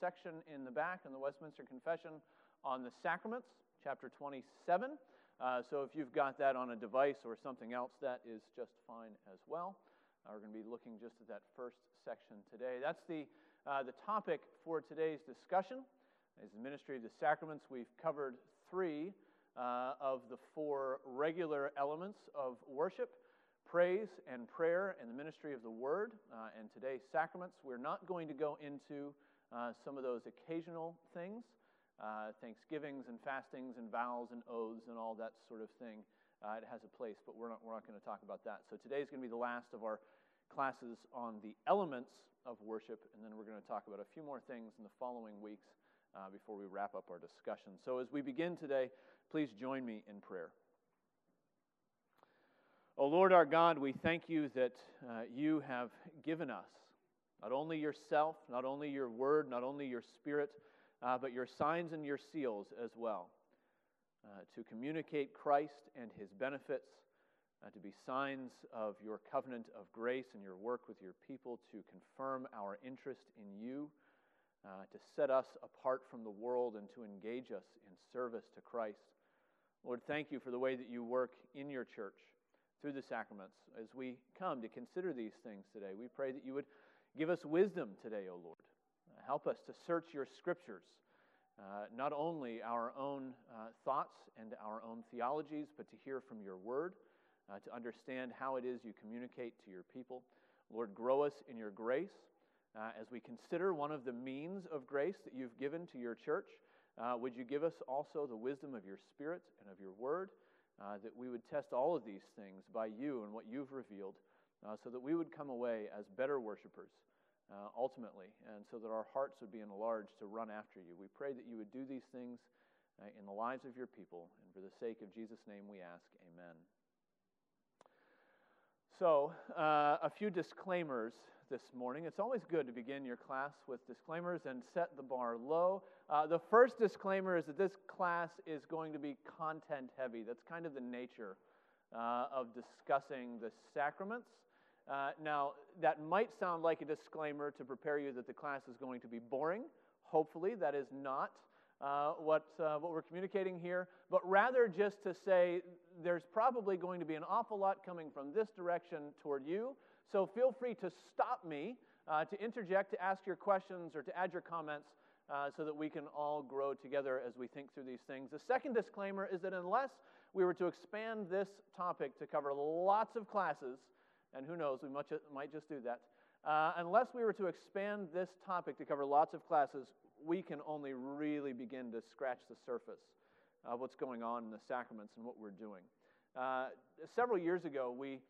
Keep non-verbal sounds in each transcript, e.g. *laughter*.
section in the back in the Westminster Confession on the sacraments, chapter 27. Uh, so if you've got that on a device or something else, that is just fine as well. Uh, we're going to be looking just at that first section today. That's the, uh, the topic for today's discussion. Is the ministry of the sacraments. We've covered three uh, of the four regular elements of worship praise and prayer and the ministry of the word. Uh, and today's sacraments, we're not going to go into uh, some of those occasional things uh, thanksgivings and fastings and vows and oaths and all that sort of thing. Uh, it has a place, but we're not, we're not going to talk about that. So today's going to be the last of our classes on the elements of worship, and then we're going to talk about a few more things in the following weeks uh, before we wrap up our discussion. So as we begin today, please join me in prayer. O oh Lord our God, we thank you that uh, you have given us not only yourself, not only your word, not only your spirit, uh, but your signs and your seals as well, uh, to communicate Christ and his benefits, uh, to be signs of your covenant of grace and your work with your people, to confirm our interest in you, uh, to set us apart from the world and to engage us in service to Christ. Lord, thank you for the way that you work in your church through the sacraments. As we come to consider these things today, we pray that you would give us wisdom today, O Lord. Help us to search your scriptures, uh, not only our own uh, thoughts and our own theologies, but to hear from your word, uh, to understand how it is you communicate to your people. Lord, grow us in your grace. Uh, as we consider one of the means of grace that you've given to your church, uh, would you give us also the wisdom of your Spirit and of your word, uh, that we would test all of these things by you and what you've revealed, so that we would come away as better worshipers uh, ultimately, and so that our hearts would be enlarged to run after you. We pray that you would do these things uh, in the lives of your people, and for the sake of Jesus' name we ask, amen. So, uh, a few disclaimers this morning. It's always good to begin your class with disclaimers and set the bar low. Uh, the first disclaimer is that this class is going to be content heavy. That's kind of the nature uh, of discussing the sacraments. Uh, now, that might sound like a disclaimer to prepare you that the class is going to be boring. Hopefully, that is not uh, what, uh, what we're communicating here, but rather just to say there's probably going to be an awful lot coming from this direction toward you. So feel free to stop me, uh, to interject, to ask your questions, or to add your comments uh, so that we can all grow together as we think through these things. The second disclaimer is that unless we were to expand this topic to cover lots of classes, and who knows, we might just do that. Uh, unless we were to expand this topic to cover lots of classes, we can only really begin to scratch the surface of what's going on in the sacraments and what we're doing. Uh, several years ago, we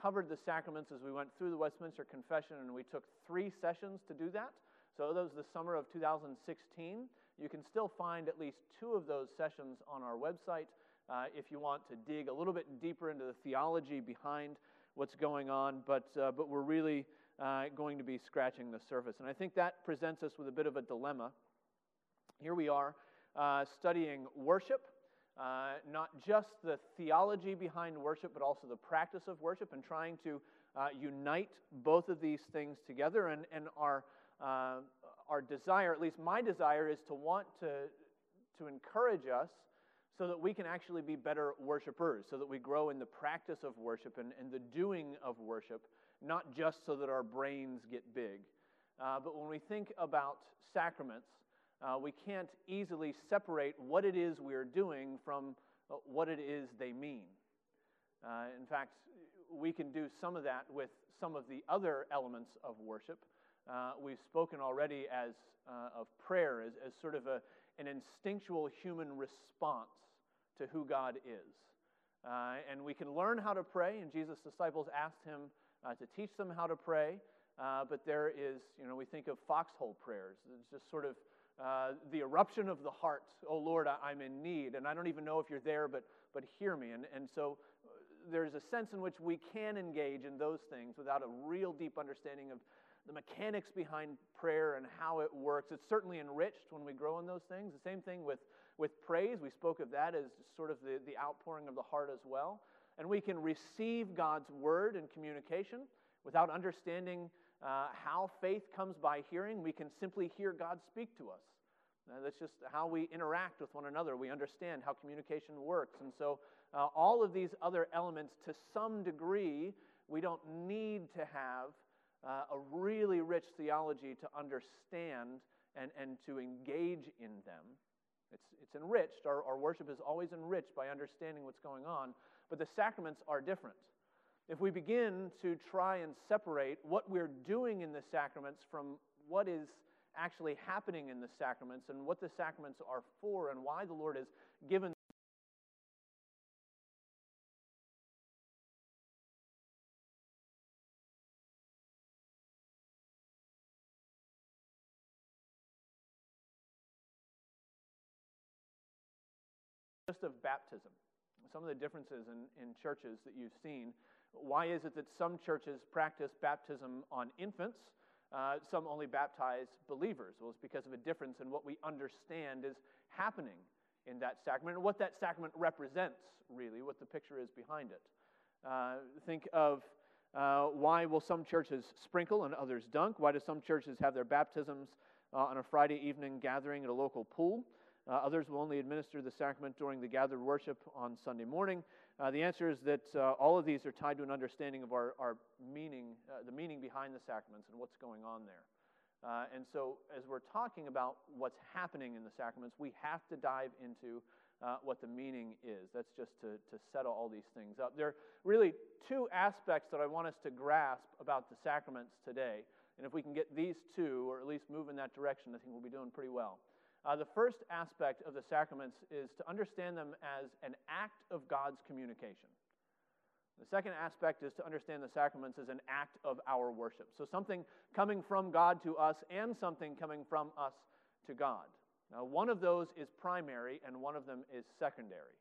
covered the sacraments as we went through the Westminster Confession, and we took three sessions to do that. So that was the summer of 2016. You can still find at least two of those sessions on our website uh, if you want to dig a little bit deeper into the theology behind what's going on, but, uh, but we're really uh, going to be scratching the surface. And I think that presents us with a bit of a dilemma. Here we are uh, studying worship, uh, not just the theology behind worship, but also the practice of worship, and trying to uh, unite both of these things together. And, and our, uh, our desire, at least my desire, is to want to, to encourage us so that we can actually be better worshipers, so that we grow in the practice of worship and, and the doing of worship, not just so that our brains get big. Uh, but when we think about sacraments, uh, we can't easily separate what it is we're doing from uh, what it is they mean. Uh, in fact, we can do some of that with some of the other elements of worship. Uh, we've spoken already as uh, of prayer as, as sort of a, an instinctual human response to who God is. Uh, and we can learn how to pray, and Jesus' disciples asked him uh, to teach them how to pray. Uh, but there is, you know, we think of foxhole prayers. It's just sort of uh, the eruption of the heart. Oh Lord, I, am in need, and I don't even know if you're there, but, but hear me. And, and so uh, there's a sense in which we can engage in those things without a real deep understanding of the mechanics behind prayer and how it works. It's certainly enriched when we grow in those things. The same thing with with praise. We spoke of that as sort of the, the outpouring of the heart as well. And we can receive God's word and communication without understanding uh, how faith comes by hearing. We can simply hear God speak to us. Uh, that's just how we interact with one another. We understand how communication works. And so, uh, all of these other elements, to some degree, we don't need to have uh, a really rich theology to understand and, and to engage in them. It's, it's enriched. Our, our worship is always enriched by understanding what's going on, but the sacraments are different. If we begin to try and separate what we're doing in the sacraments from what is actually happening in the sacraments and what the sacraments are for and why the Lord has given just of baptism, some of the differences in, in churches that you've seen. Why is it that some churches practice baptism on infants, uh, some only baptize believers? Well, it's because of a difference in what we understand is happening in that sacrament and what that sacrament represents, really, what the picture is behind it. Uh, think of uh, why will some churches sprinkle and others dunk? Why do some churches have their baptisms uh, on a Friday evening gathering at a local pool? Uh, others will only administer the sacrament during the gathered worship on Sunday morning. Uh, the answer is that uh, all of these are tied to an understanding of our, our meaning, uh, the meaning behind the sacraments and what's going on there. Uh, and so, as we're talking about what's happening in the sacraments, we have to dive into uh, what the meaning is. That's just to, to settle all these things up. There are really two aspects that I want us to grasp about the sacraments today. And if we can get these two, or at least move in that direction, I think we'll be doing pretty well. Uh, the first aspect of the sacraments is to understand them as an act of God's communication. The second aspect is to understand the sacraments as an act of our worship. So, something coming from God to us and something coming from us to God. Now, one of those is primary and one of them is secondary.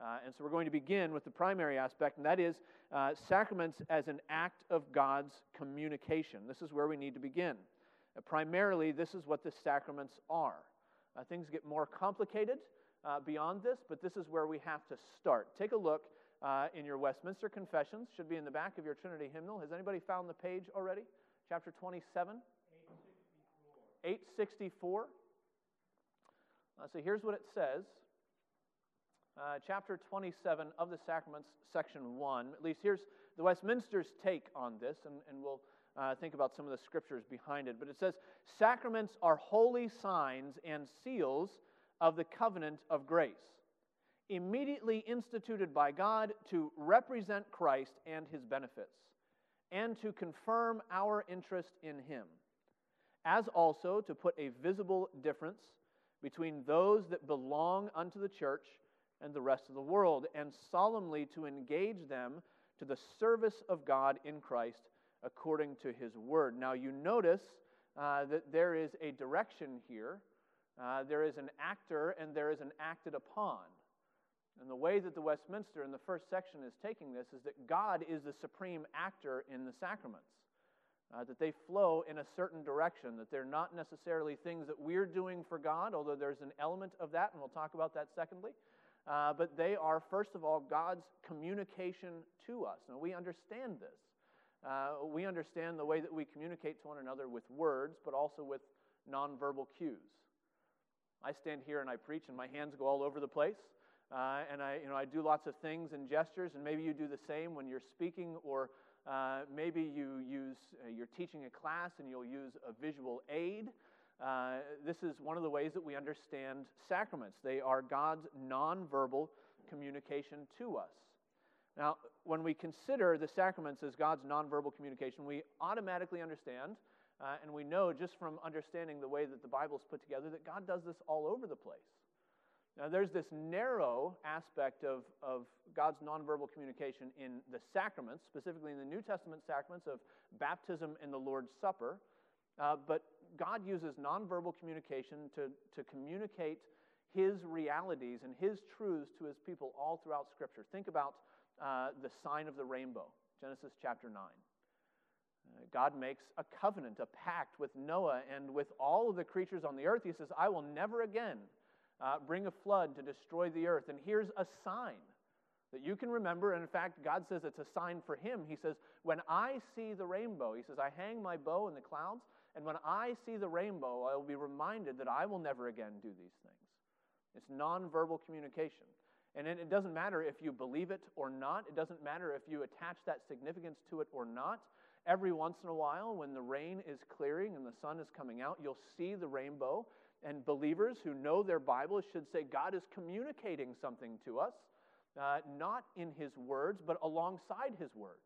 Uh, and so, we're going to begin with the primary aspect, and that is uh, sacraments as an act of God's communication. This is where we need to begin. Uh, primarily, this is what the sacraments are. Uh, things get more complicated uh, beyond this, but this is where we have to start. Take a look uh, in your Westminster Confessions, should be in the back of your Trinity hymnal. Has anybody found the page already? Chapter 27? 864. 864. Uh, so here's what it says. Uh, chapter 27 of the Sacraments, section 1. At least here's the Westminster's take on this, and, and we'll uh, think about some of the scriptures behind it. But it says, Sacraments are holy signs and seals of the covenant of grace, immediately instituted by God to represent Christ and his benefits, and to confirm our interest in him, as also to put a visible difference between those that belong unto the church and the rest of the world, and solemnly to engage them to the service of God in Christ according to his word. Now, you notice uh, that there is a direction here. Uh, there is an actor and there is an acted upon. And the way that the Westminster in the first section is taking this is that God is the supreme actor in the sacraments. Uh, that they flow in a certain direction, that they're not necessarily things that we're doing for God, although there's an element of that, and we'll talk about that secondly. Uh, but they are, first of all, God's communication to us. Now, we understand this. Uh, we understand the way that we communicate to one another with words, but also with nonverbal cues. I stand here and I preach, and my hands go all over the place. Uh, and I, you know, I do lots of things and gestures, and maybe you do the same when you're speaking, or uh, maybe you use, uh, you're teaching a class and you'll use a visual aid. Uh, this is one of the ways that we understand sacraments. They are God's nonverbal communication to us. Now, when we consider the sacraments as God's nonverbal communication, we automatically understand, uh, and we know just from understanding the way that the Bible is put together, that God does this all over the place. Now, there's this narrow aspect of, of God's nonverbal communication in the sacraments, specifically in the New Testament sacraments of baptism and the Lord's Supper. Uh, but God uses nonverbal communication to, to communicate his realities and his truths to his people all throughout Scripture. Think about uh, the sign of the rainbow, Genesis chapter 9. Uh, God makes a covenant, a pact with Noah and with all of the creatures on the earth. He says, I will never again uh, bring a flood to destroy the earth. And here's a sign that you can remember. And in fact, God says it's a sign for him. He says, When I see the rainbow, he says, I hang my bow in the clouds, and when I see the rainbow, I will be reminded that I will never again do these things. It's nonverbal communication. And it doesn't matter if you believe it or not, it doesn't matter if you attach that significance to it or not. Every once in a while, when the rain is clearing and the sun is coming out, you'll see the rainbow. And believers who know their Bible should say, God is communicating something to us uh, not in his words, but alongside his word.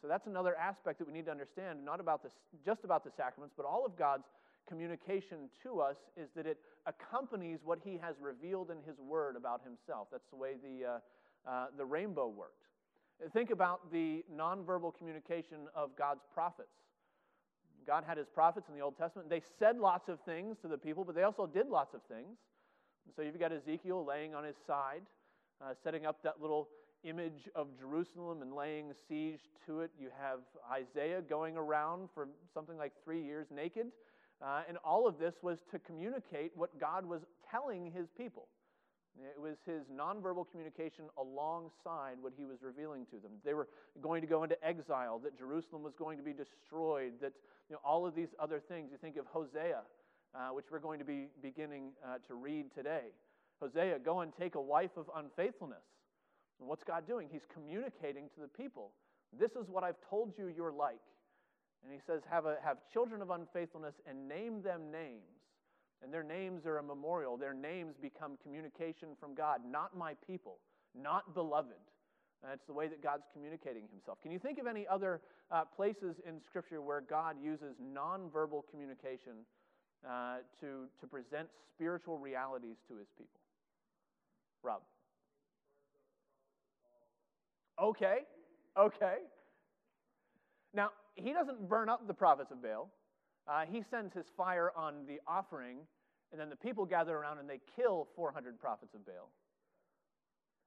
So that's another aspect that we need to understand, not about this, just about the sacraments, but all of God's communication to us is that it accompanies what he has revealed in his word about himself. That's the way the, uh, uh, the rainbow worked. Think about the nonverbal communication of God's prophets. God had his prophets in the Old Testament. They said lots of things to the people, but they also did lots of things. And so you've got Ezekiel laying on his side uh, setting up that little image of Jerusalem and laying siege to it. You have Isaiah going around for something like three years naked. Uh, and all of this was to communicate what God was telling his people. It was his nonverbal communication alongside what he was revealing to them. They were going to go into exile, that Jerusalem was going to be destroyed, that you know, all of these other things. You think of Hosea, uh, which we're going to be beginning uh, to read today. Hosea, go and take a wife of unfaithfulness. And what's God doing? He's communicating to the people. This is what I've told you you're like. And he says, have, a, have children of unfaithfulness and name them names. And their names are a memorial. Their names become communication from God, not my people, not beloved. That's the way that God's communicating himself. Can you think of any other uh, places in Scripture where God uses nonverbal communication uh, to, to present spiritual realities to his people? Rob. Okay, okay. Now, he doesn't burn up the prophets of Baal. Uh, he sends his fire on the offering, and then the people gather around and they kill 400 prophets of Baal.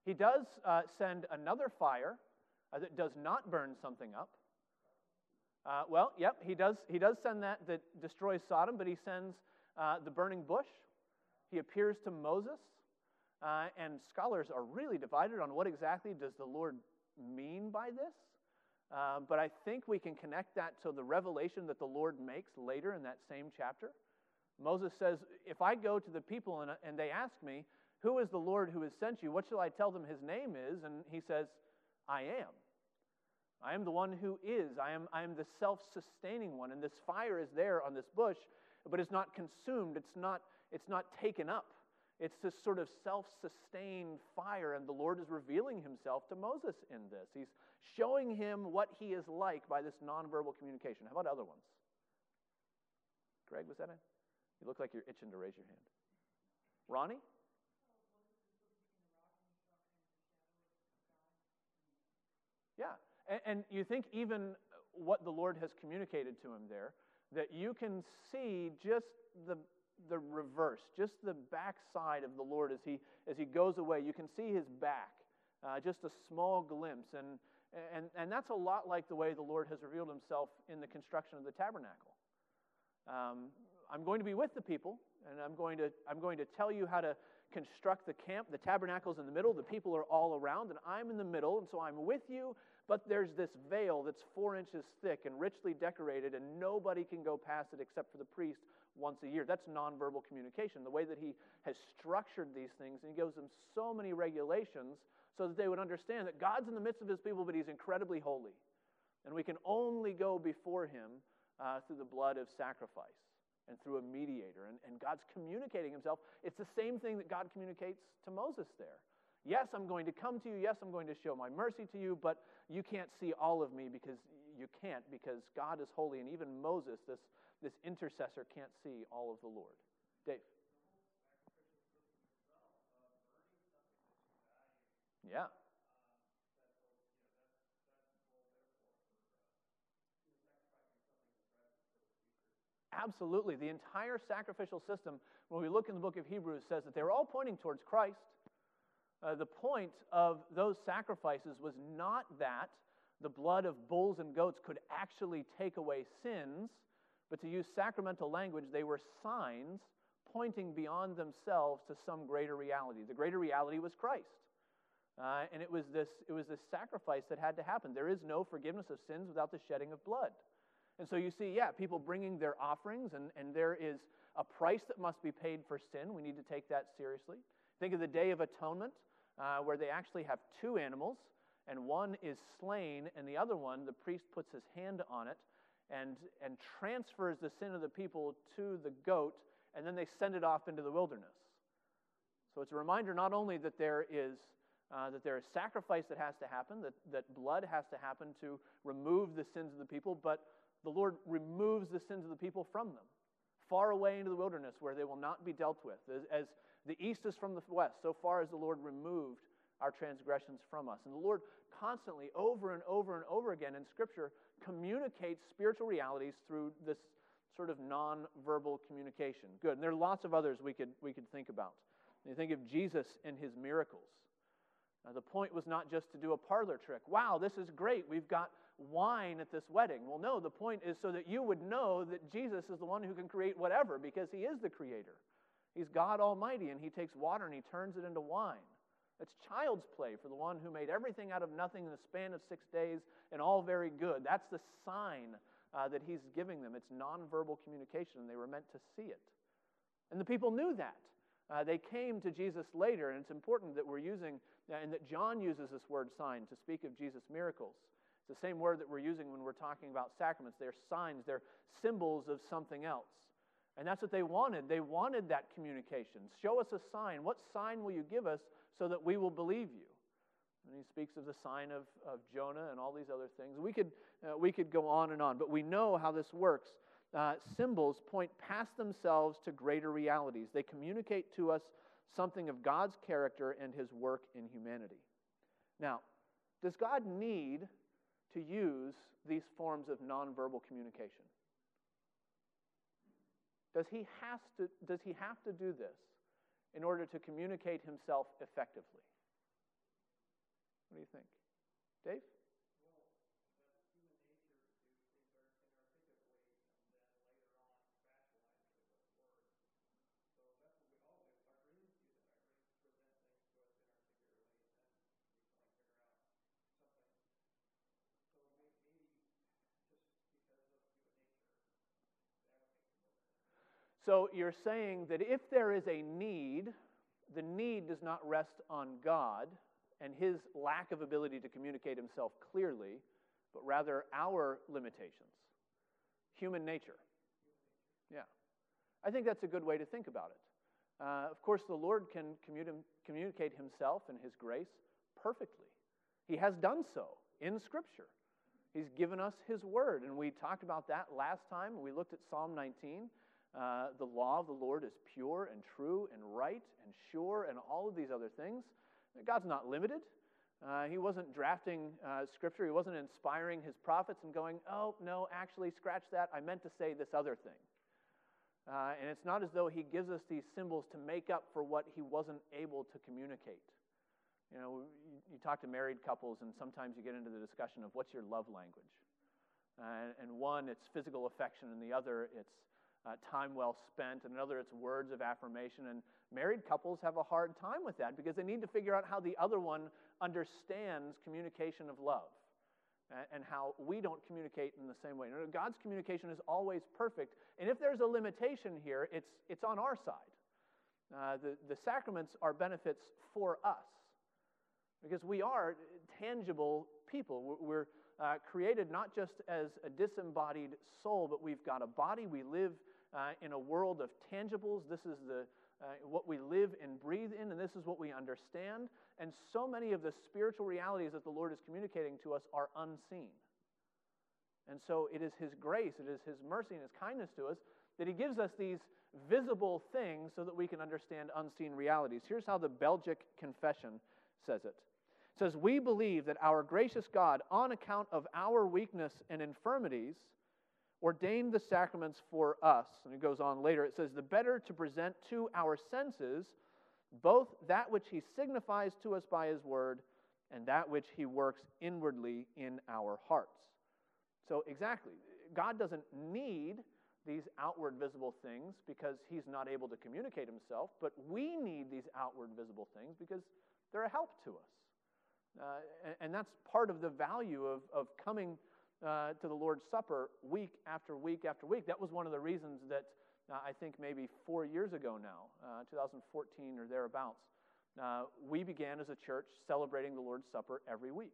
He does uh, send another fire uh, that does not burn something up. Uh, well, yep, he does, he does send that that destroys Sodom, but he sends uh, the burning bush. He appears to Moses uh, and scholars are really divided on what exactly does the Lord mean by this. Uh, but I think we can connect that to the revelation that the Lord makes later in that same chapter. Moses says, If I go to the people and, and they ask me, Who is the Lord who has sent you? What shall I tell them his name is? And he says, I am. I am the one who is. I am, I am the self sustaining one. And this fire is there on this bush, but it's not consumed, it's not, it's not taken up. It's this sort of self sustained fire, and the Lord is revealing himself to Moses in this. He's showing him what he is like by this nonverbal communication. How about other ones? Greg, was that it? You look like you're itching to raise your hand. Ronnie? Yeah. And, and, you think even what the Lord has communicated to him there, that you can see just the, the reverse, just the backside of the Lord as he, as he goes away. You can see his back, uh, just a small glimpse. And, and, and that's a lot like the way the Lord has revealed himself in the construction of the tabernacle. Um, I'm going to be with the people, and I'm going, to, I'm going to tell you how to construct the camp. The tabernacle's in the middle, the people are all around, and I'm in the middle, and so I'm with you, but there's this veil that's four inches thick and richly decorated, and nobody can go past it except for the priest once a year. That's nonverbal communication, the way that he has structured these things, and he gives them so many regulations so that they would understand that God's in the midst of his people, but he's incredibly holy. And we can only go before him uh, through the blood of sacrifice and through a mediator. And, and God's communicating himself. It's the same thing that God communicates to Moses there. Yes, I'm going to come to you. Yes, I'm going to show my mercy to you, but you can't see all of me because you can't, because God is holy. And even Moses, this this intercessor can't see all of the Lord. Dave. Yeah. Absolutely. The entire sacrificial system, when we look in the book of Hebrews, says that they were all pointing towards Christ. Uh, the point of those sacrifices was not that the blood of bulls and goats could actually take away sins, but to use sacramental language, they were signs pointing beyond themselves to some greater reality. The greater reality was Christ. Uh, and it was, this, it was this sacrifice that had to happen. There is no forgiveness of sins without the shedding of blood. And so you see, yeah, people bringing their offerings, and, and there is a price that must be paid for sin. We need to take that seriously. Think of the Day of Atonement, uh, where they actually have two animals, and one is slain, and the other one, the priest puts his hand on it and, and transfers the sin of the people to the goat, and then they send it off into the wilderness. So it's a reminder not only that there is uh, that there is sacrifice that has to happen, that, that blood has to happen to remove the sins of the people, but the Lord removes the sins of the people from them, far away into the wilderness where they will not be dealt with. As, as the east is from the west, so far as the Lord removed our transgressions from us. And the Lord constantly, over and over and over again in Scripture, communicates spiritual realities through this sort of non-verbal communication. Good. And there are lots of others we could, we could think about. You think of Jesus and his miracles. Now, the point was not just to do a parlor trick. Wow, this is great. We've got wine at this wedding. Well, no, the point is so that you would know that Jesus is the one who can create whatever because he is the creator. He's God Almighty, and he takes water and he turns it into wine. That's child's play for the one who made everything out of nothing in the span of six days and all very good. That's the sign uh, that he's giving them. It's nonverbal communication, and they were meant to see it. And the people knew that. Uh, they came to Jesus later, and it's important that we're using, uh, and that John uses this word sign to speak of Jesus' miracles. It's the same word that we're using when we're talking about sacraments. They're signs, they're symbols of something else. And that's what they wanted. They wanted that communication. Show us a sign. What sign will you give us so that we will believe you? And he speaks of the sign of, of Jonah and all these other things. We could, uh, we could go on and on, but we know how this works. Uh, symbols point past themselves to greater realities. They communicate to us something of God's character and his work in humanity. Now, does God need to use these forms of nonverbal communication? Does he, has to, does he have to do this in order to communicate himself effectively? What do you think? Dave? So you're saying that if there is a need, the need does not rest on God and his lack of ability to communicate himself clearly, but rather our limitations, human nature. Yeah. I think that's a good way to think about it. Uh, of course, the Lord can communi- communicate himself and his grace perfectly. He has done so in Scripture. He's given us his word, and we talked about that last time. We looked at Psalm 19. Uh, the law of the Lord is pure and true and right and sure and all of these other things. God's not limited. Uh, he wasn't drafting uh, scripture. He wasn't inspiring his prophets and going, oh, no, actually, scratch that. I meant to say this other thing. Uh, and it's not as though he gives us these symbols to make up for what he wasn't able to communicate. You know, you, you talk to married couples, and sometimes you get into the discussion of what's your love language. Uh, and one, it's physical affection, and the other, it's uh, time well spent, and another it's words of affirmation. And married couples have a hard time with that because they need to figure out how the other one understands communication of love and how we don't communicate in the same way. God's communication is always perfect, and if there's a limitation here, it's, it's on our side. Uh, the, the sacraments are benefits for us because we are tangible people. We're uh, created not just as a disembodied soul, but we've got a body. We live uh, in a world of tangibles. This is the, uh, what we live and breathe in, and this is what we understand. And so many of the spiritual realities that the Lord is communicating to us are unseen. And so it is His grace, it is His mercy and His kindness to us that He gives us these visible things so that we can understand unseen realities. Here's how the Belgic Confession says it. It says, We believe that our gracious God, on account of our weakness and infirmities, ordained the sacraments for us. And it goes on later. It says, the better to present to our senses both that which he signifies to us by his word and that which he works inwardly in our hearts. So, exactly, God doesn't need these outward visible things because he's not able to communicate himself, but we need these outward visible things because they're a help to us. Uh, and, and, that's part of the value of, of coming uh, to the Lord's Supper week after week after week. That was one of the reasons that uh, I think maybe four years ago now, uh, 2014 or thereabouts, uh, we began as a church celebrating the Lord's Supper every week.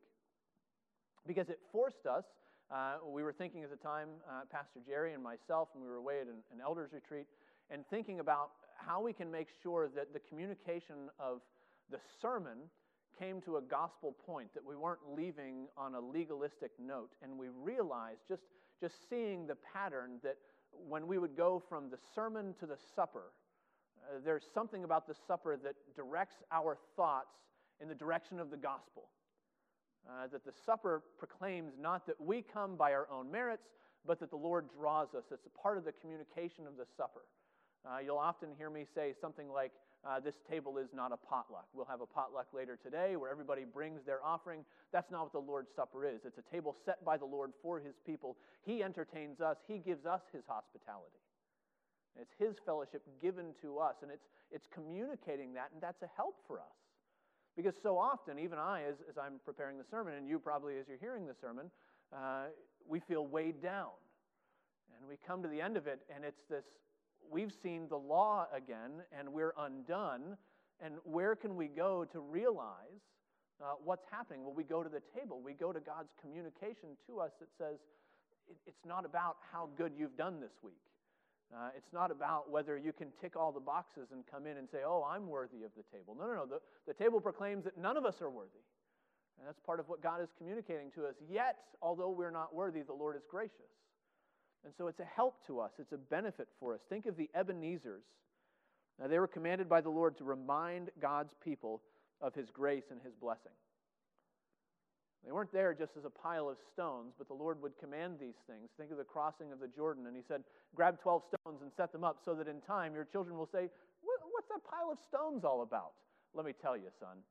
Because it forced us, uh, we were thinking at the time, Pastor Jerry and myself, and we were away at an, an elders retreat, and thinking about how we can make sure that the communication of the sermon came to a gospel point, that we weren't leaving on a legalistic note. And we realized, just, just seeing the pattern, that when we would go from the sermon to the supper, uh, there's something about the supper that directs our thoughts in the direction of the gospel. Uh, that the supper proclaims not that we come by our own merits, but that the Lord draws us. It's a part of the communication of the supper. Uh, you'll often hear me say something like, uh, this table is not a potluck. We'll have a potluck later today where everybody brings their offering. That's not what the Lord's Supper is. It's a table set by the Lord for his people. He entertains us, he gives us his hospitality. It's his fellowship given to us, and it's, it's communicating that, and that's a help for us. Because so often, even I, as, as I'm preparing the sermon, and you probably as you're hearing the sermon, uh, we feel weighed down. And we come to the end of it, and it's this we've seen the law again and we're undone. And where can we go to realize uh, what's happening? Well, we go to the table. We go to God's communication to us that says it, it's not about how good you've done this week. Uh, it's not about whether you can tick all the boxes and come in and say, oh, I'm worthy of the table. No, no, no. The, the table proclaims that none of us are worthy. And that's part of what God is communicating to us. Yet, although we're not worthy, the Lord is gracious. And so it's a help to us, it's a benefit for us. Think of the Ebenezers. Now, they were commanded by the Lord to remind God's people of his grace and his blessing. They weren't there just as a pile of stones, but the Lord would command these things. Think of the crossing of the Jordan, and he said, Grab 12 stones and set them up so that in time your children will say, What's that pile of stones all about? Let me tell you, son.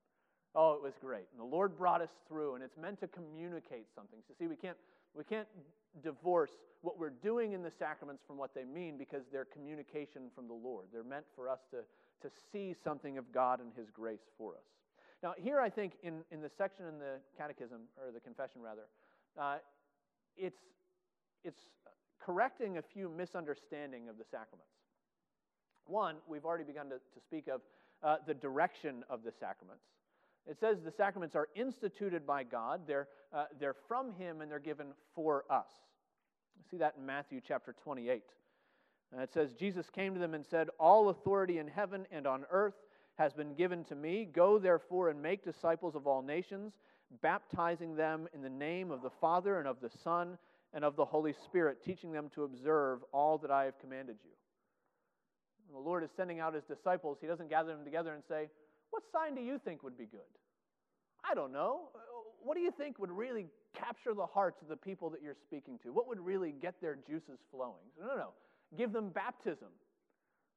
Oh, it was great. And the Lord brought us through, and it's meant to communicate something. So, see, we can't, we can't divorce what we're doing in the sacraments from what they mean because they're communication from the Lord. They're meant for us to, to see something of God and His grace for us. Now, here I think in, in the section in the Catechism, or the Confession rather, uh, it's, it's correcting a few misunderstanding of the sacraments. One, we've already begun to, to speak of uh, the direction of the sacraments. It says the sacraments are instituted by God, they're, uh, they're from Him, and they're given for us. See that in Matthew chapter 28. Uh, it says, Jesus came to them and said, All authority in heaven and on earth has been given to me. Go therefore and make disciples of all nations, baptizing them in the name of the Father and of the Son and of the Holy Spirit, teaching them to observe all that I have commanded you. When the Lord is sending out his disciples, he doesn't gather them together and say, What sign do you think would be good? I don't know what do you think would really capture the hearts of the people that you're speaking to? What would really get their juices flowing? No, no, no. Give them baptism.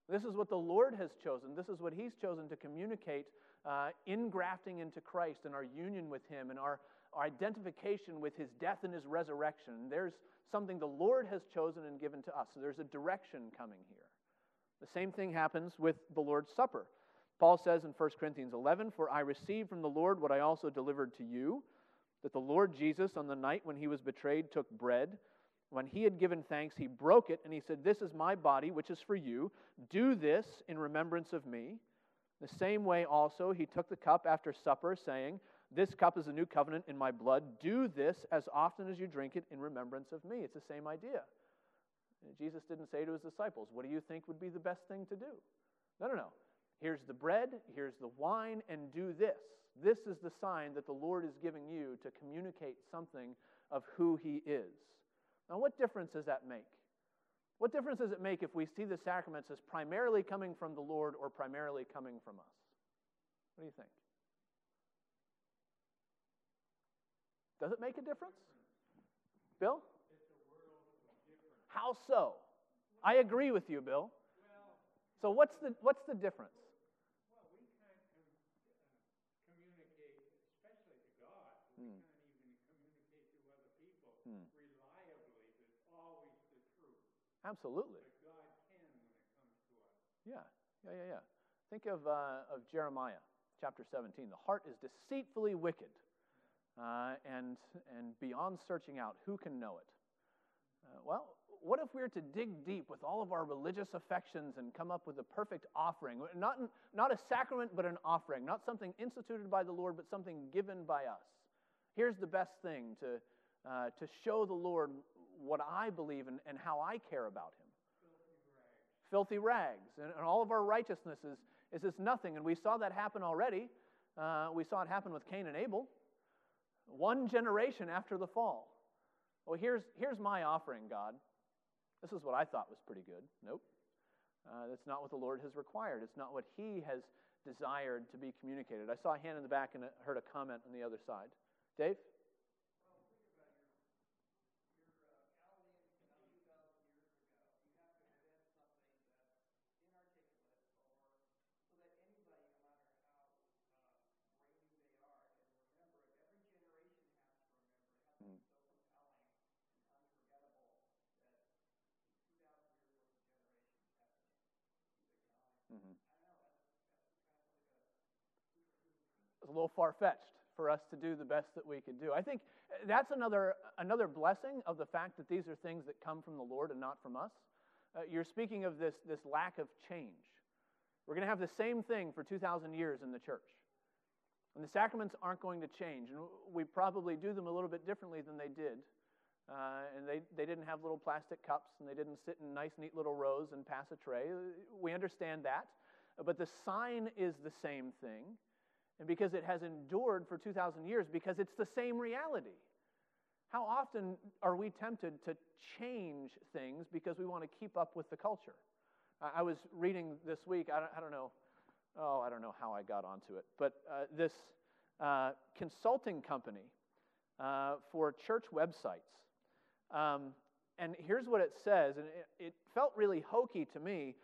This is what the Lord has chosen. This is what He's chosen to communicate uh, ingrafting into Christ and our union with Him and our, our identification with His death and His resurrection. There's something the Lord has chosen and given to us. So there's a direction coming here. The same thing happens with the Lord's Supper. Paul says in 1 Corinthians 11, For I received from the Lord what I also delivered to you that the Lord Jesus, on the night when he was betrayed, took bread. When he had given thanks, he broke it, and he said, This is my body, which is for you. Do this in remembrance of me. The same way also he took the cup after supper, saying, This cup is a new covenant in my blood. Do this as often as you drink it in remembrance of me. It's the same idea. Jesus didn't say to his disciples, What do you think would be the best thing to do? No, no, no. Here's the bread, here's the wine, and do this. This is the sign that the Lord is giving you to communicate something of who He is. Now, what difference does that make? What difference does it make if we see the sacraments as primarily coming from the Lord or primarily coming from us? What do you think? Does it make a difference? Bill? How so? I agree with you, Bill. So what's the what's the difference? Absolutely. But God can when it comes to us. Yeah, yeah, yeah, yeah. Think of, uh, of Jeremiah chapter 17. The heart is deceitfully wicked. uh, and, and beyond searching out, who can know it? Uh, well, what if we were to dig deep with all of our religious affections and come up with a perfect offering? Not, not a sacrament, but an offering. Not something instituted by the Lord, but something given by us. Here's the best thing to, uh, to show the Lord what I believe and, and how I care about Him. Filthy rags. Filthy rags. And, and all of our righteousness is, is this nothing. And we saw that happen already. Uh, we saw it happen with Cain and Abel. One generation after the fall. Well, here's, here's my offering, God. This is what I thought was pretty good. Nope. Uh, that's not what the Lord has required. It's not what He has desired to be communicated. I saw a hand in the back and heard a comment on the other side. Dave? It's a little far fetched for us to do the best that we could do. I think that's another, another blessing of the fact that these are things that come from the Lord and not from us. Uh, you're speaking of this, this lack of change. We're going to have the same thing for 2,000 years in the church. And the sacraments aren't going to change. And we probably do them a little bit differently than they did. Uh, and they, they didn't have little plastic cups and they didn't sit in nice, neat little rows and pass a tray. We understand that. But the sign is the same thing. And because it has endured for 2,000 years, because it's the same reality. How often are we tempted to change things because we want to keep up with the culture? I was reading this week, I don't, I don't know, oh, I don't know how I got onto it, but uh, this uh, consulting company uh, for church websites. Um, and here's what it says, and it, it felt really hokey to me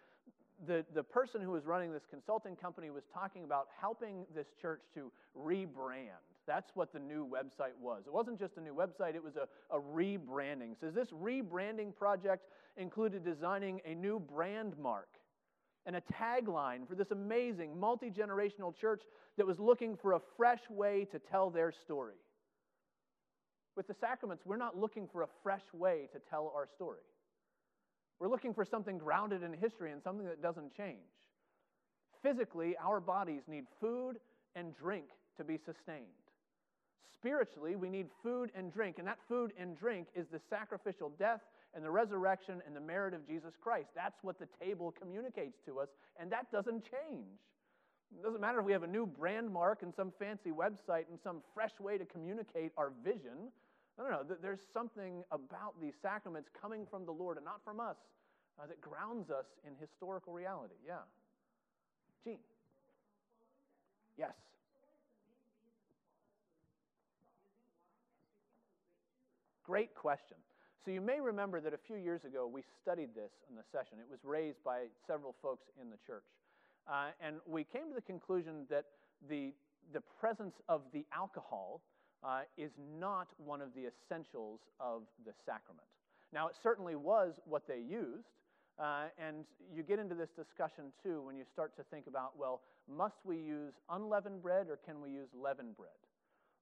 the, the person who was running this consulting company was talking about helping this church to rebrand. That's what the new website was. It wasn't just a new website, it was a, a rebranding. So, this rebranding project included designing a new brand mark and a tagline for this amazing multi generational church that was looking for a fresh way to tell their story. With the sacraments, we're not looking for a fresh way to tell our story. We're looking for something grounded in history and something that doesn't change. Physically, our bodies need food and drink to be sustained. Spiritually, we need food and drink, and that food and drink is the sacrificial death and the resurrection and the merit of Jesus Christ. That's what the table communicates to us, and that doesn't change. It doesn't matter if we have a new brand mark and some fancy website and some fresh way to communicate our vision. No, no, no. There's something about these sacraments coming from the Lord and not from us uh, that grounds us in historical reality. Yeah. Gene. Yes. Great question. So you may remember that a few years ago we studied this in the session. It was raised by several folks in the church. Uh, and we came to the conclusion that the, the presence of the alcohol uh, is not one of the essentials of the sacrament. Now, it certainly was what they used, uh, and you get into this discussion too when you start to think about well, must we use unleavened bread or can we use leavened bread?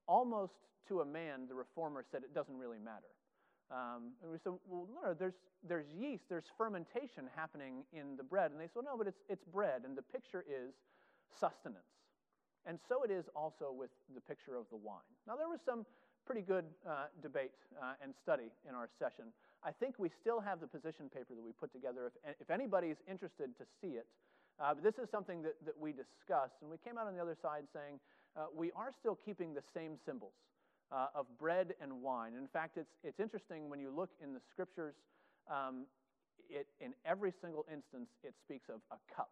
Almost to a man, the reformer said it doesn't really matter. Um, and we said, well, no, there's, there's yeast, there's fermentation happening in the bread. And they said, no, but it's, it's bread, and the picture is sustenance. And so it is also with the picture of the wine. Now, there was some pretty good uh, debate uh, and study in our session. I think we still have the position paper that we put together. If, if anybody's interested to see it, uh, but this is something that, that we discussed, and we came out on the other side saying uh, we are still keeping the same symbols uh, of bread and wine. In fact, it's, it's interesting when you look in the scriptures, um, it, in every single instance, it speaks of a cup.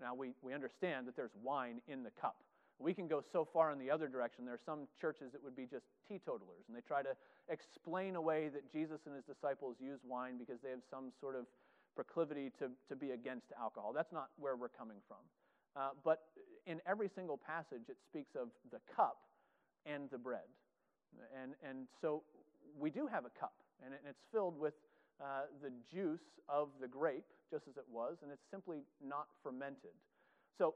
Now, we, we understand that there's wine in the cup. We can go so far in the other direction. There are some churches that would be just teetotalers, and they try to explain away that Jesus and his disciples use wine because they have some sort of proclivity to, to be against alcohol. That's not where we're coming from. Uh, but in every single passage, it speaks of the cup and the bread. And, and so we do have a cup, and, it, and it's filled with uh, the juice of the grape, just as it was, and it's simply not fermented. So,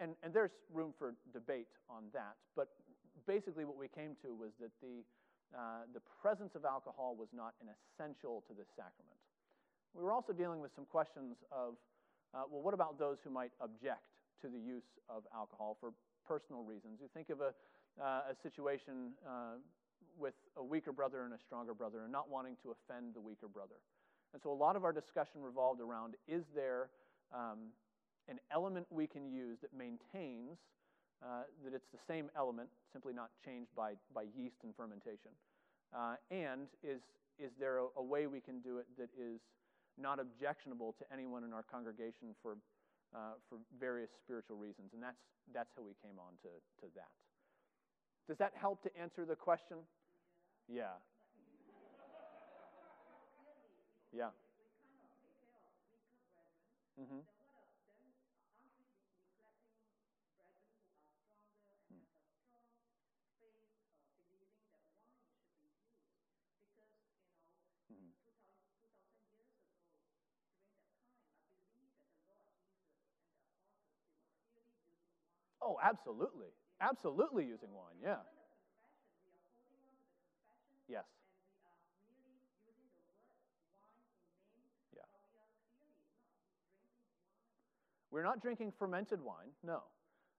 and, and there's room for debate on that, but basically what we came to was that the, uh, the presence of alcohol was not an essential to this sacrament. We were also dealing with some questions of, uh, well, what about those who might object to the use of alcohol for personal reasons? You think of a, uh, a situation uh, with a weaker brother and a stronger brother and not wanting to offend the weaker brother. And so a lot of our discussion revolved around is there um, an element we can use that maintains uh, that it's the same element, simply not changed by, by yeast and fermentation? Uh, and is, is there a, a, way we can do it that is not objectionable to anyone in our congregation for, uh, for various spiritual reasons? And that's, that's how we came on to, to that. Does that help to answer the question? Yeah. Yeah. Mm-hmm. Oh, absolutely. Absolutely using wine, yeah. Yes. Yeah. We're not drinking fermented wine, no.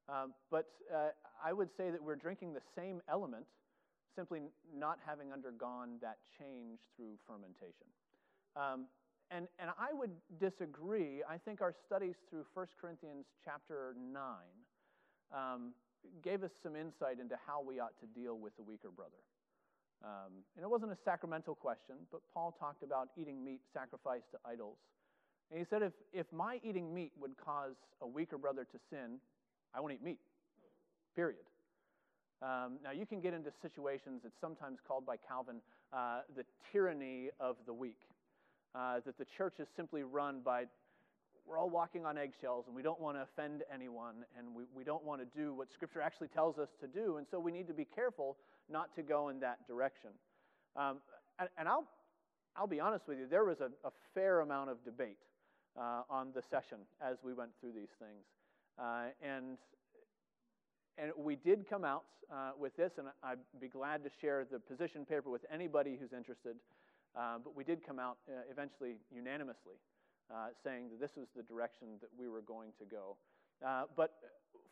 Um, but uh, I would say that we're drinking the same element, simply not having undergone that change through fermentation. Um, and, and I would disagree. I think our studies through 1 Corinthians chapter 9 um, gave us some insight into how we ought to deal with the weaker brother. Um, and it wasn't a sacramental question, but Paul talked about eating meat sacrificed to idols. And he said, if, if my eating meat would cause a weaker brother to sin, I won't eat meat, period. Um, now, you can get into situations that's sometimes called by Calvin uh, the tyranny of the weak, uh, that the church is simply run by we're all walking on eggshells and we don't want to offend anyone and we, we don't want to do what Scripture actually tells us to do. And so we need to be careful not to go in that direction. Um, and, and I'll, I'll be honest with you, there was a, a fair amount of debate uh, on the session as we went through these things. Uh, and, and we did come out uh, with this, and I'd be glad to share the position paper with anybody who's interested. Uh, but we did come out uh, eventually unanimously uh, saying that this was the direction that we were going to go. But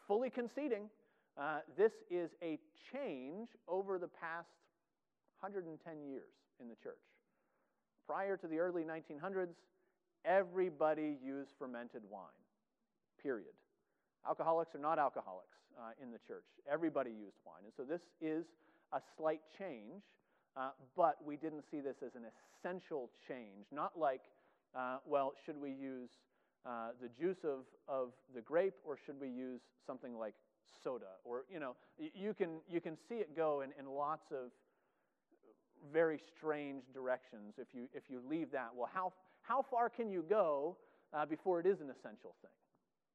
fully conceding, this is a change over the past 110 years in the church. Prior to the early 1900s, everybody used fermented wine, period. Alcoholics or not alcoholics uh, in the church, everybody used wine. And so this is a slight change, uh, but we didn't see this as an essential change, not like uh, well, should we use uh, the juice of, of the grape or should we use something like soda? Or, you know, you can, you can see it go in, in lots of very strange directions if you, if you leave that. Well, how, how far can you go uh, before it is an essential thing?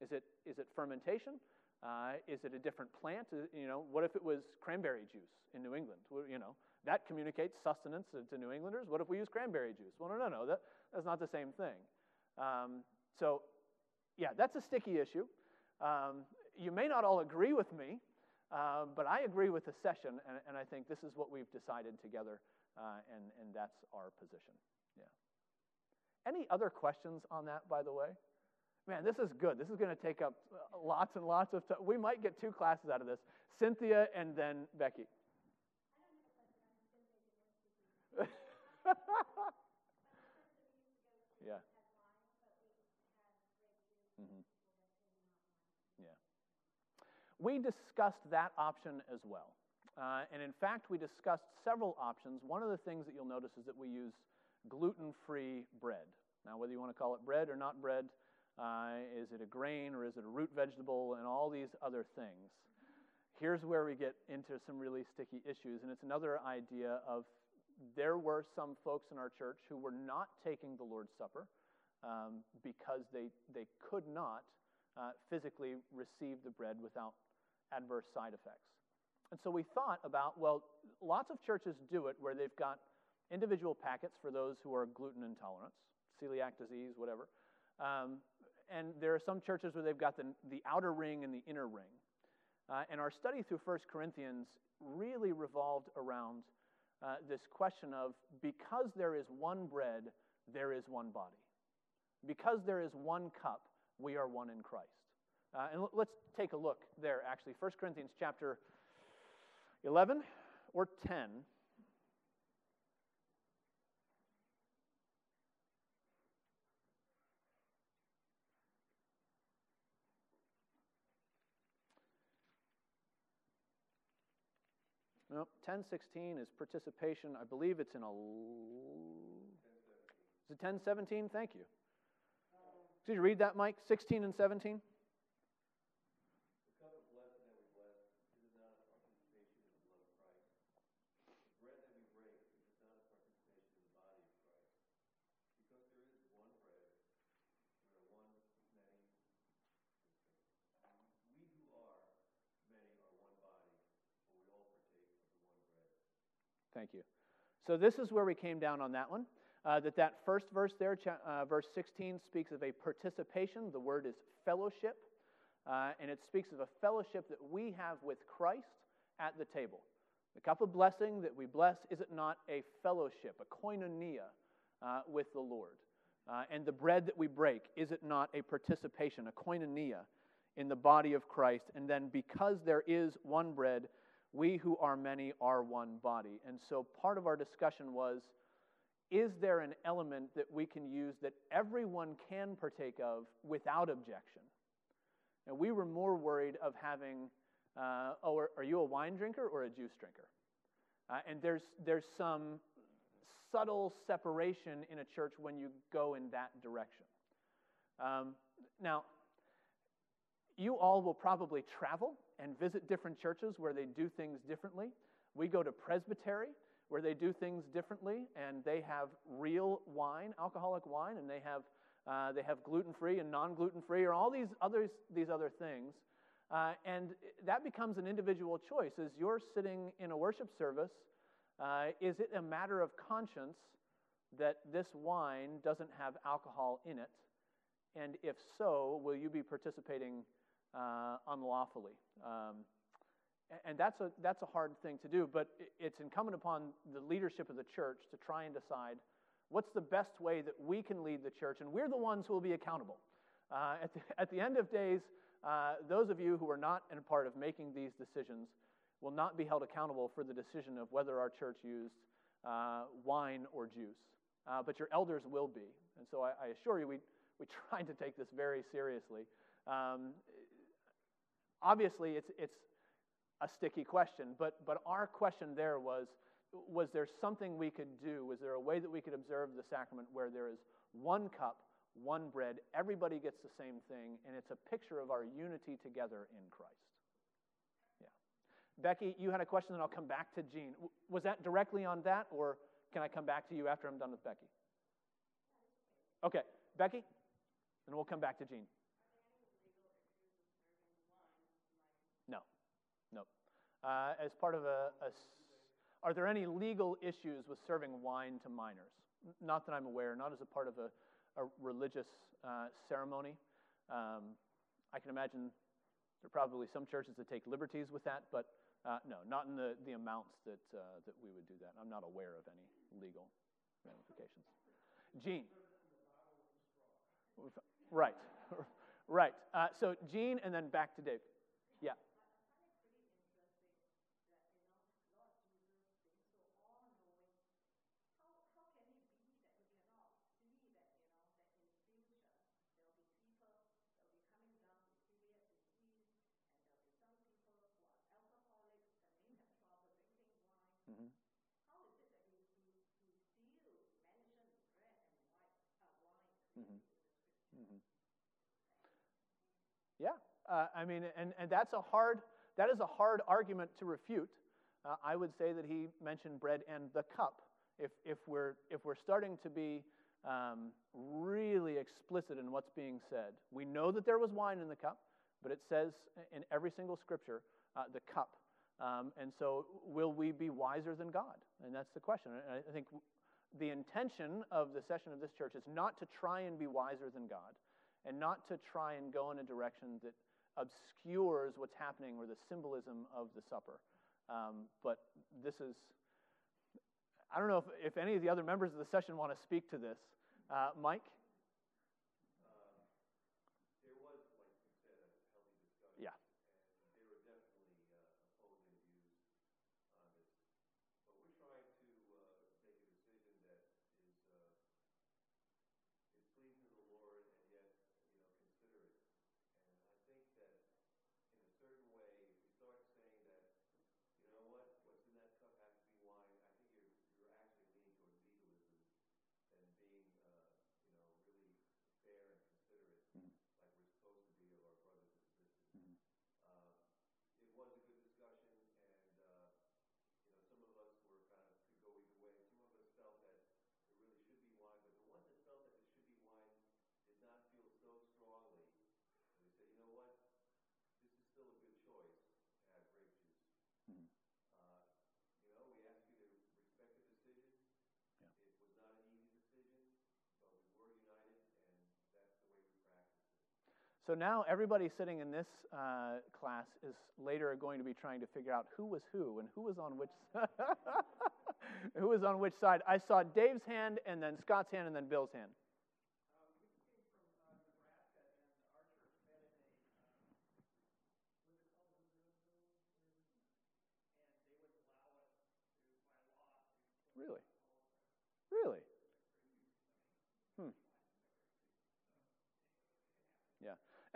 Is it, is it fermentation? Uh, is it a different plant? Uh, you know, what if it was cranberry juice in New England? You know, that communicates sustenance to New Englanders. What if we use cranberry juice? Well, no, no, no. That, that's not the same thing. Um, so, yeah, that's a sticky issue. Um, you may not all agree with me, uh, but I agree with the session, and, and, I think this is what we've decided together, uh, and, and that's our position. Any other questions on that, by the way? Man, this is good. This is going to take up lots and lots of time. We might get two classes out of this Cynthia and then Becky. *laughs* yeah. Mm-hmm. Yeah. We discussed that option as well. Uh, and in fact, we discussed several options. One of the things that you'll notice is that we use gluten free bread. Now, whether you want to call it bread or not bread, uh, is it a grain or is it a root vegetable, and all these other things. Here's where we get into some really sticky issues, and it's another idea of there were some folks in our church who were not taking the Lord's Supper um, because they, they could not uh, physically receive the bread without adverse side effects. And so we thought about, well, lots of churches do it where they've got individual packets for those who are gluten intolerant, celiac disease, whatever. Um, and there are some churches where they've got the, the outer ring and the inner ring. Uh, and our study through 1 Corinthians really revolved around uh, this question of because there is one bread, there is one body. Because there is one cup, we are one in Christ. Uh, and l- let's take a look there, actually. 1 Corinthians chapter 11 or 10. Nope, 1016 is participation. I believe it's in a. Is it 1017? Thank you. Did you read that, Mike? 16 and 17? Thank you. So this is where we came down on that one. Uh, that that first verse there, uh, verse 16, speaks of a participation. The word is fellowship, uh, and it speaks of a fellowship that we have with Christ at the table. The cup of blessing that we bless, is it not a fellowship, a koinonia uh, with the Lord? Uh, and the bread that we break, is it not a participation, a koinonia in the body of Christ? And then because there is one bread, we who are many are one body. And so part of our discussion was is there an element that we can use that everyone can partake of without objection? And we were more worried of having, uh, oh, are, you a wine drinker or a juice drinker? Uh, and there's, there's some subtle separation in a church when you go in that direction. Um, now, you all will probably travel and visit different churches where they do things differently. We go to Presbytery where they do things differently, and they have real wine, alcoholic wine, and they have uh, they have gluten free and non gluten free, or all these others these other things. Uh, and that becomes an individual choice. As you're sitting in a worship service, uh, is it a matter of conscience that this wine doesn't have alcohol in it? And if so, will you be participating uh, unlawfully? Um, and that's a, that's a hard thing to do, but it's incumbent upon the leadership of the church to try and decide what's the best way that we can lead the church, and we're the ones who will be accountable. Uh, at, the, at the end of days, uh, those of you who are not in part of making these decisions will not be held accountable for the decision of whether our church used uh, wine or juice. Uh, but your elders will be. And so I, I, assure you, we, we *laughs* try to take this very seriously. Um, obviously, it's, it's a sticky question, but, but our question there was was there something we could do? Was there a way that we could observe the sacrament where there is one cup, one bread, everybody gets the same thing, and it's a picture of our unity together in Christ? Yeah. Becky, you had a question, and I'll come back to Jean. Was that directly on that, or can I come back to you after I'm done with Becky? Okay, Becky, and we'll come back to Jean. Uh, as part of a, a, are there any legal issues with serving wine to minors? Not that I'm aware, not as a part of a, a religious uh, ceremony. Um, I can imagine there are probably some churches that take liberties with that, but uh, no, not in the, the amounts that, uh, that we would do that. I'm not aware of any legal ramifications. Jean. Right, *laughs* right. Uh, so Jean, and then back to Dave. Yeah. Yeah, uh, I mean, and, and that's a hard, that is a hard argument to refute. Uh, I would say that he mentioned bread and the cup. If, if, we're, if we're starting to be um, really explicit in what's being said, we know that there was wine in the cup, but it says in every single scripture uh, the cup. Um, and so, will we be wiser than God? And that's the question. And I think the intention of the session of this church is not to try and be wiser than God and not to try and go in a direction that obscures what's happening or the symbolism of the supper. Um, but this is, I don't know if, if any of the other members of the session want to speak to this. Uh, Mike? So now everybody sitting in this uh, class is later going to be trying to figure out who was who and who was on which *laughs* who was on which side. I saw Dave's hand and then Scott's hand and then Bill's hand. Really? Really?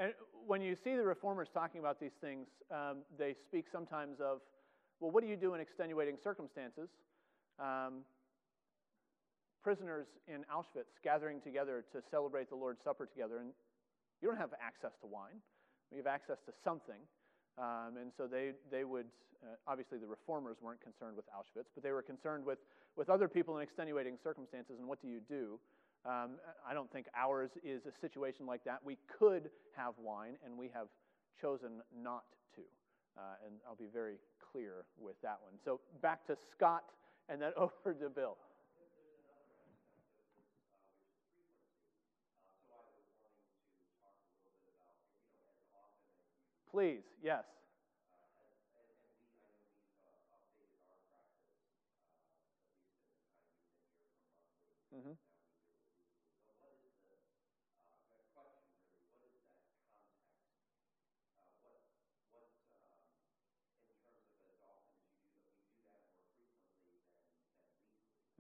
And when you see the reformers talking about these things, um, they speak sometimes of, well, what do you do in extenuating circumstances? Um, prisoners in Auschwitz gathering together to celebrate the Lord's Supper together, and you don't have access to wine. You have access to something. Um, and so they, they would, uh, obviously, the reformers weren't concerned with Auschwitz, but they were concerned with, with other people in extenuating circumstances, and what do you do? Um, I don't think ours is a situation like that. We could have wine, and we have chosen not to. Uh, and I'll be very clear with that one. So back to Scott, and then *laughs* over to Bill. Please, yes. Mm-hmm.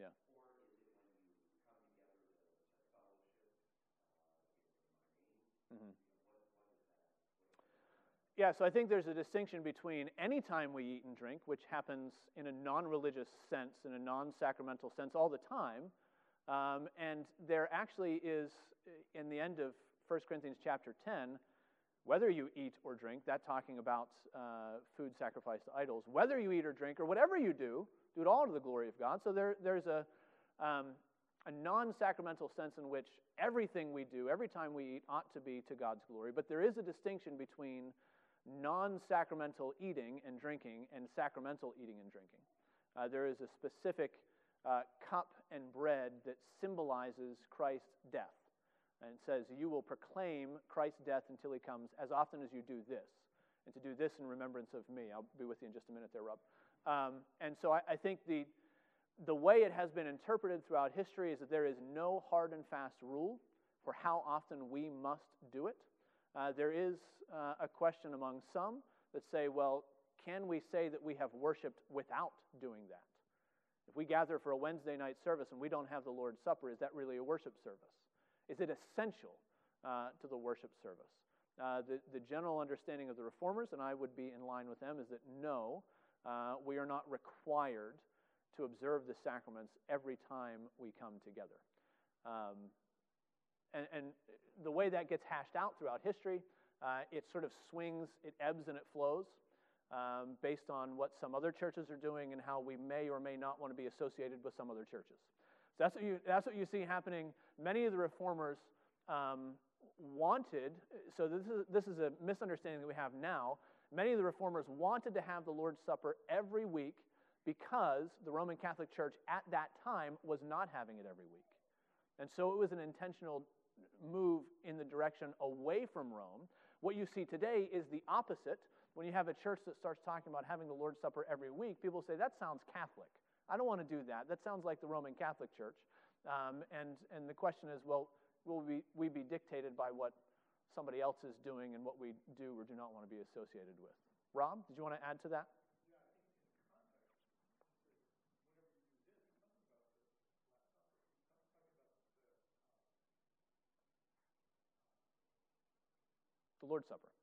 Yeah, Yeah. so I think there's a distinction between any time we eat and drink, which happens in a non religious sense, in a non sacramental sense all the time. Um, and there actually is, in the end of 1 Corinthians chapter 10, whether you eat or drink, that talking about uh, food sacrificed to idols, whether you eat or drink, or whatever you do, do it all to the glory of God. So there, there's a, um, a non sacramental sense in which everything we do, every time we eat, ought to be to God's glory. But there is a distinction between non sacramental eating and drinking and sacramental eating and drinking. Uh, there is a specific uh, cup and bread that symbolizes Christ's death. And says, You will proclaim Christ's death until he comes as often as you do this. And to do this in remembrance of me. I'll be with you in just a minute there, Rob. Um, and so I, I think the, the way it has been interpreted throughout history is that there is no hard and fast rule for how often we must do it. Uh, there is uh, a question among some that say, well, can we say that we have worshiped without doing that? If we gather for a Wednesday night service and we don't have the Lord's Supper, is that really a worship service? Is it essential uh, to the worship service? Uh, the, the general understanding of the reformers, and I would be in line with them, is that no, uh, we are not required to observe the sacraments every time we come together. Um, and, and, the way that gets hashed out throughout history, uh, it sort of swings, it ebbs and it flows um, based on what some other churches are doing and how we may or may not want to be associated with some other churches. So that's what you, that's what you see happening. Many of the reformers um, wanted, so this is, this is a misunderstanding that we have now. Many of the reformers wanted to have the Lord's Supper every week because the Roman Catholic Church at that time was not having it every week. And so it was an intentional move in the direction away from Rome. What you see today is the opposite. When you have a church that starts talking about having the Lord's Supper every week, people say, that sounds Catholic. I don't want to do that. That sounds like the Roman Catholic Church. Um, and, and the question is, well, will we, we be dictated by what somebody else is doing and what we do or do not want to be associated with? Rob, did you want to add to that? The Lord's Supper.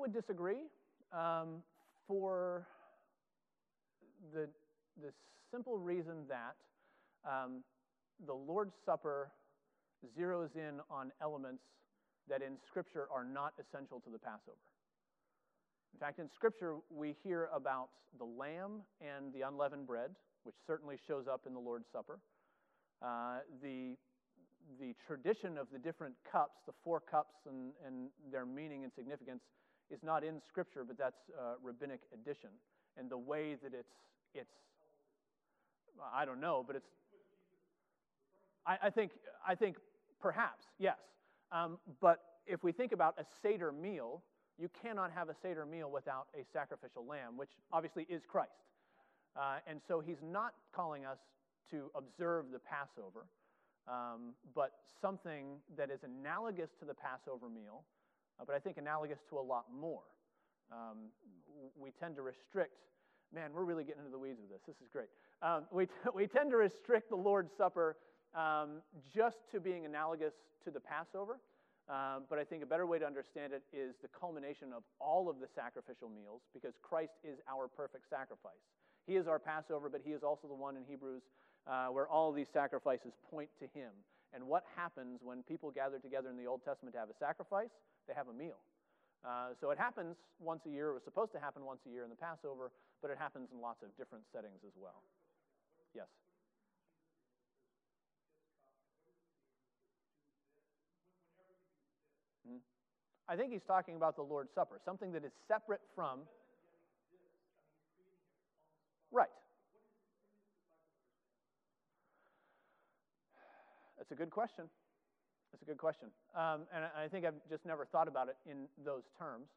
Would disagree um, for the, the simple reason that um, the Lord's Supper zeroes in on elements that in Scripture are not essential to the Passover. In fact, in Scripture, we hear about the lamb and the unleavened bread, which certainly shows up in the Lord's Supper. Uh, the the tradition of the different cups, the four cups and, and their meaning and significance, is not in Scripture, but that's rabbinic addition. And the way that it's, it's I don't know, but it's, I, I think, I think perhaps, yes. Um, but if we think about a Seder meal, you cannot have a Seder meal without a sacrificial lamb, which obviously is Christ. Uh, and so he's not calling us to observe the Passover, um, but something that is analogous to the Passover meal uh, but I think analogous to a lot more. Um, we tend to restrict, man, we're really getting into the weeds of this. This is great. Um, we, t- *laughs* we tend to restrict the Lord's Supper um, just to being analogous to the Passover. Um, but I think a better way to understand it is the culmination of all of the sacrificial meals because Christ is our perfect sacrifice. He is our Passover, but He is also the one in Hebrews uh, where all of these sacrifices point to Him. And what happens when people gather together in the Old Testament to have a sacrifice? They have a meal. Uh, so it happens once a year. It was supposed to happen once a year in the Passover, but it happens in lots of different settings as well. Yes? Hmm? I think he's talking about the Lord's Supper, something that is separate from. Right. That's a good question. That's a good question. Um, and I think I've just never thought about it in those terms.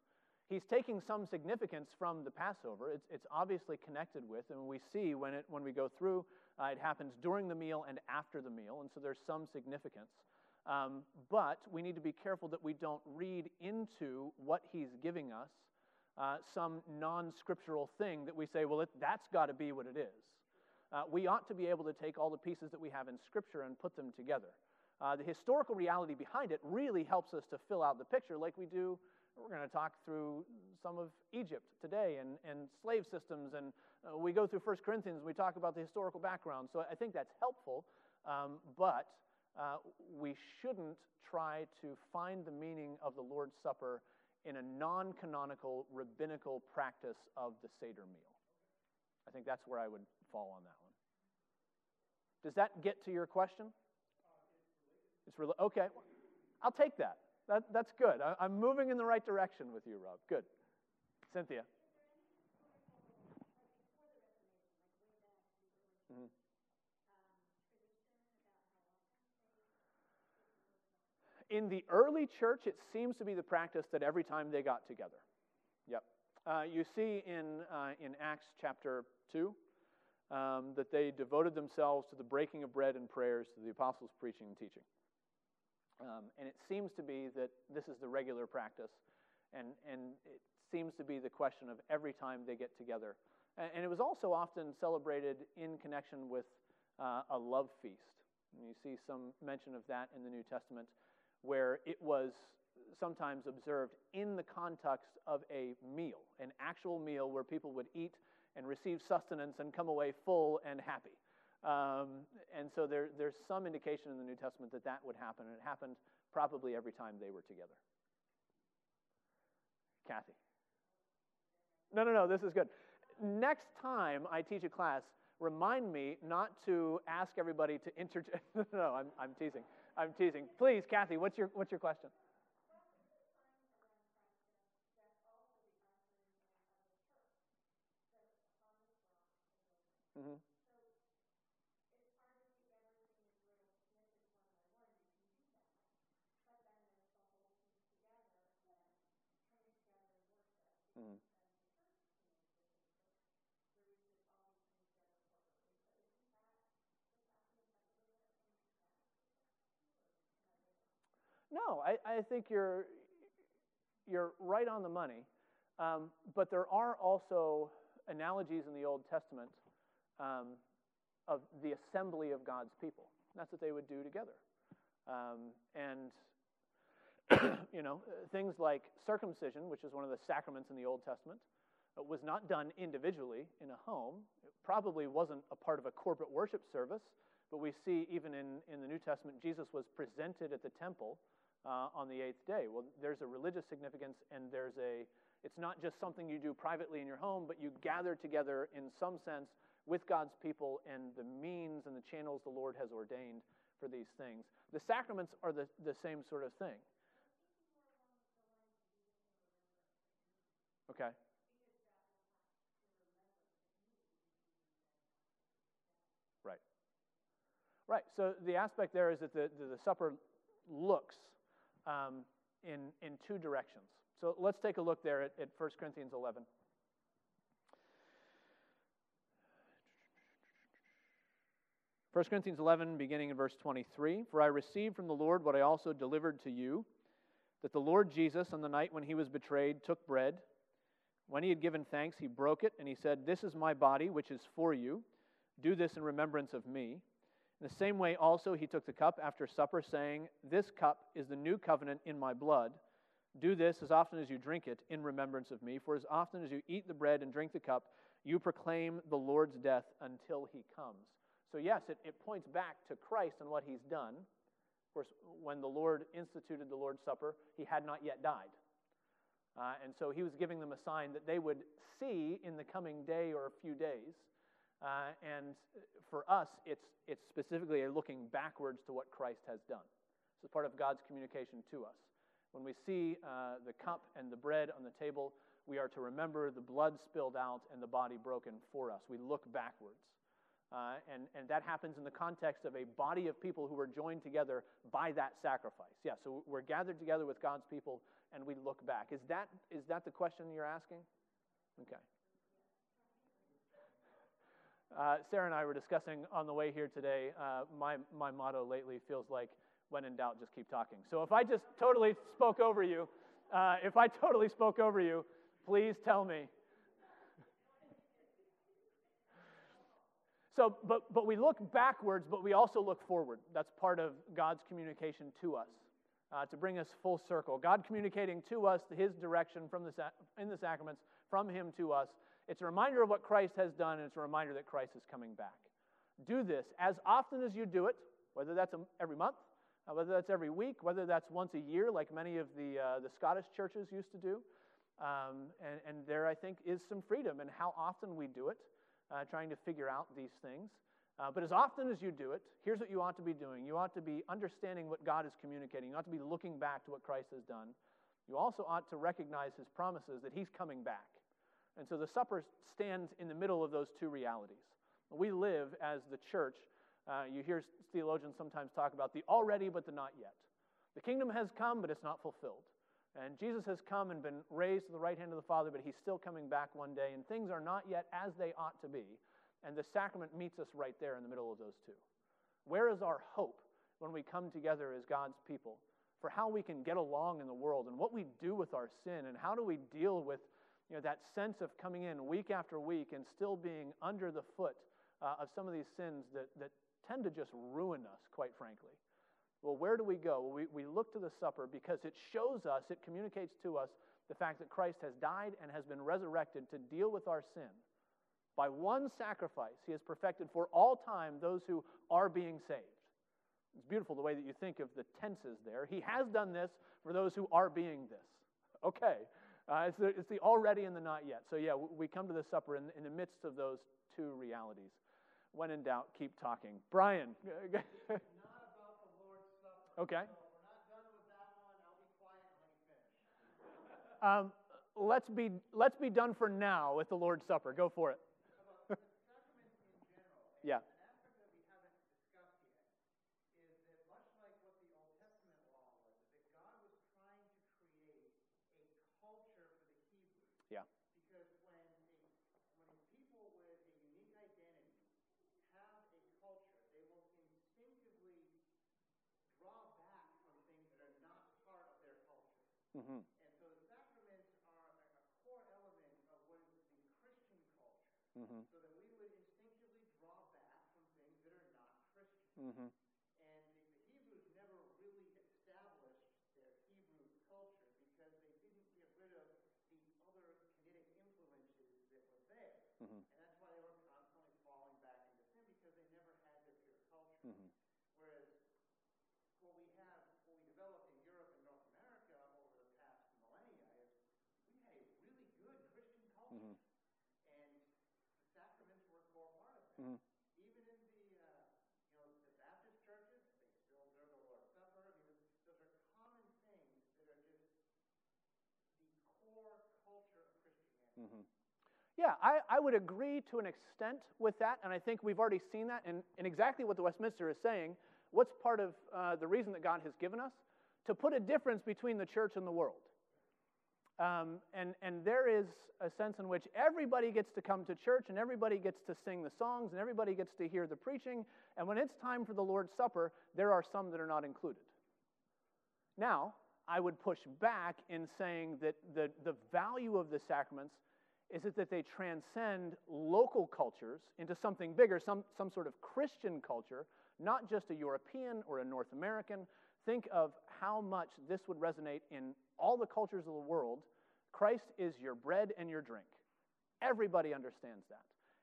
He's taking some significance from the Passover. It's, it's obviously connected with, and we see when, it, when we go through, uh, it happens during the meal and after the meal, and so there's some significance. Um, but we need to be careful that we don't read into what he's giving us uh, some non scriptural thing that we say, well, it, that's got to be what it is. Uh, we ought to be able to take all the pieces that we have in Scripture and put them together. Uh, the historical reality behind it really helps us to fill out the picture, like we do. We're going to talk through some of Egypt today and, and slave systems, and uh, we go through 1 Corinthians and we talk about the historical background. So I think that's helpful, um, but uh, we shouldn't try to find the meaning of the Lord's Supper in a non canonical rabbinical practice of the Seder meal. I think that's where I would fall on that one. Does that get to your question? It's really okay. I'll take that. that that's good. I, am moving in the right direction with you, Rob. Good. Cynthia. Mm-hmm. In the early church, it seems to be the practice that every time they got together. Yep. Uh, you see in, uh, in Acts chapter 2 um, that they devoted themselves to the breaking of bread and prayers, to the apostles' preaching and teaching. Um, and it seems to be that this is the regular practice, and, and it seems to be the question of every time they get together, And it was also often celebrated in connection with uh, a love feast. And you see some mention of that in the New Testament, where it was sometimes observed in the context of a meal, an actual meal where people would eat and receive sustenance and come away full and happy. Um, and so there, there's some indication in the New Testament that that would happen, and it happened probably every time they were together. Kathy. No, no, no, this is good. Next time I teach a class, remind me not to ask everybody to interject. *laughs* no, I'm, I'm teasing. I'm teasing. Please, Kathy, what's your, what's your question? Mm-hmm. Mm. I, I think you're, you're right on the money. Um, but there are also analogies in the Old Testament um, of the assembly of God's people. That's what they would do together. Um, and, *clears throat* you know, things like circumcision, which is one of the sacraments in the Old Testament, uh, was not done individually in a home. It probably wasn't a part of a corporate worship service, but we see even in, in the New Testament, Jesus was presented at the temple uh, on the eighth day. Well, there's a religious significance, and there's a, it's not just something you do privately in your home, but you gather together in some sense with God's people and the means and the channels the Lord has ordained for these things. The sacraments are the, the same sort of thing. Okay. Right. Right. So the aspect there is that the, the, the supper looks um, in, in two directions. So let's take a look there at, at 1 Corinthians 11. 1 Corinthians 11, beginning in verse 23 For I received from the Lord what I also delivered to you, that the Lord Jesus, on the night when he was betrayed, took bread. When he had given thanks, he broke it, and he said, This is my body, which is for you. Do this in remembrance of me. In the same way, also, he took the cup after supper, saying, This cup is the new covenant in my blood. Do this as often as you drink it in remembrance of me. For as often as you eat the bread and drink the cup, you proclaim the Lord's death until he comes. So, yes, it, it points back to Christ and what he's done. Of course, when the Lord instituted the Lord's Supper, he had not yet died. Uh, and so he was giving them a sign that they would see in the coming day or a few days. Uh, and for us, it's, it's specifically a looking backwards to what Christ has done. Is part of God's communication to us. When we see uh, the cup and the bread on the table, we are to remember the blood spilled out and the body broken for us. We look backwards. Uh, and, and that happens in the context of a body of people who were joined together by that sacrifice. Yeah, so we're gathered together with God's people and we look back. Is that, is that the question you're asking? Okay. Uh, Sarah and I were discussing on the way here today. Uh, my, my motto lately feels like when in doubt, just keep talking. So if I just totally spoke over you, uh, if I totally spoke over you, please tell me *laughs* So, but, but we look backwards, but we also look forward. That's part of God's communication to us, uh, to bring us full circle. God communicating to us his direction from the, in the sacraments, from him to us. It's a reminder of what Christ has done, and it's a reminder that Christ is coming back. Do this as often as you do it, whether that's every month, uh, whether that's every week, whether that's once a year, like many of the, uh, the Scottish churches used to do. Um, and, and there, I think, is some freedom in how often we do it uh, trying to figure out these things. Uh, but as often as you do it, here's what you ought to be doing. You ought to be understanding what God is communicating. You ought to be looking back to what Christ has done. You also ought to recognize his promises that he's coming back. And so the supper stands in the middle of those two realities. We live as the church. Uh, you hear theologians sometimes talk about the already but the not yet. The kingdom has come, but it's not fulfilled. And Jesus has come and been raised to the right hand of the Father, but he's still coming back one day, and things are not yet as they ought to be. And the sacrament meets us right there in the middle of those two. Where is our hope when we come together as God's people for how we can get along in the world and what we do with our sin and how do we deal with know, that sense of coming in week after week and still being under the foot uh, of some of these sins that, that tend to just ruin us, quite frankly. Well, where do we go? Well, we, we look to the supper because it shows us, it communicates to us the fact that Christ has died and has been resurrected to deal with our sin. By one sacrifice, he has perfected for all time those who are being saved. It's beautiful the way that you think of the tenses there. He has done this for those who are being this. Okay. Uh, it's, the, it's the already and the not yet. So, yeah, we come to the supper in, in the midst of those two realities. When in doubt, keep talking. Brian. *laughs* not about the Lord's Supper. Okay. So we're not done with that one. I'll be quiet and let you finish. Um, let's, be, let's be done for now with the Lord's Supper. Go for it. About the sacraments in general. And Yeah. An aspect that we haven't discussed yet is that much like what the Old Testament law was, that God was trying to create a culture for the Hebrews. Yeah. Because when a, when a people with a unique identity have a culture, they will instinctively draw back from things that are not part of their culture. Mm-hmm. And so the sacraments are a, a core element of what is the Christian culture, Mm-hmm. so that we would instinctively draw back from things that are not Christian. Mm-hmm. And the, the Hebrews never really established their Hebrew culture because they didn't get rid of the other Canaanic influences that were there. Mhm. And that's why they were constantly falling back into sin because they never had their pure culture. Mm-hmm. Whereas what we have, what we developed in Europe and North America over the past millennia is we had a really good Christian culture. Mhm. And the sacraments were a core part of that. Mhm. Even in the, uh, you know, the Baptist churches, they still observe the Lord's Supper. I mean, those are common things that are just the core culture of Christianity. Mm-hmm. Yeah, I, I would agree to an extent with that, and I think we've already seen that in, in exactly what the Westminster is saying. What's part of uh, the reason that God has given us? To put a difference between the church and the world. Um, and, and there is a sense in which everybody gets to come to church and everybody gets to sing the songs and everybody gets to hear the preaching. And when it's time for the Lord's Supper, there are some that are not included. Now, I would push back in saying that the, the value of the sacraments is it that they transcend local cultures into something bigger, some, some sort of Christian culture, not just a European or a North American. Think of how much this would resonate in all the cultures of the world. Christ is your bread and your drink. Everybody understands that.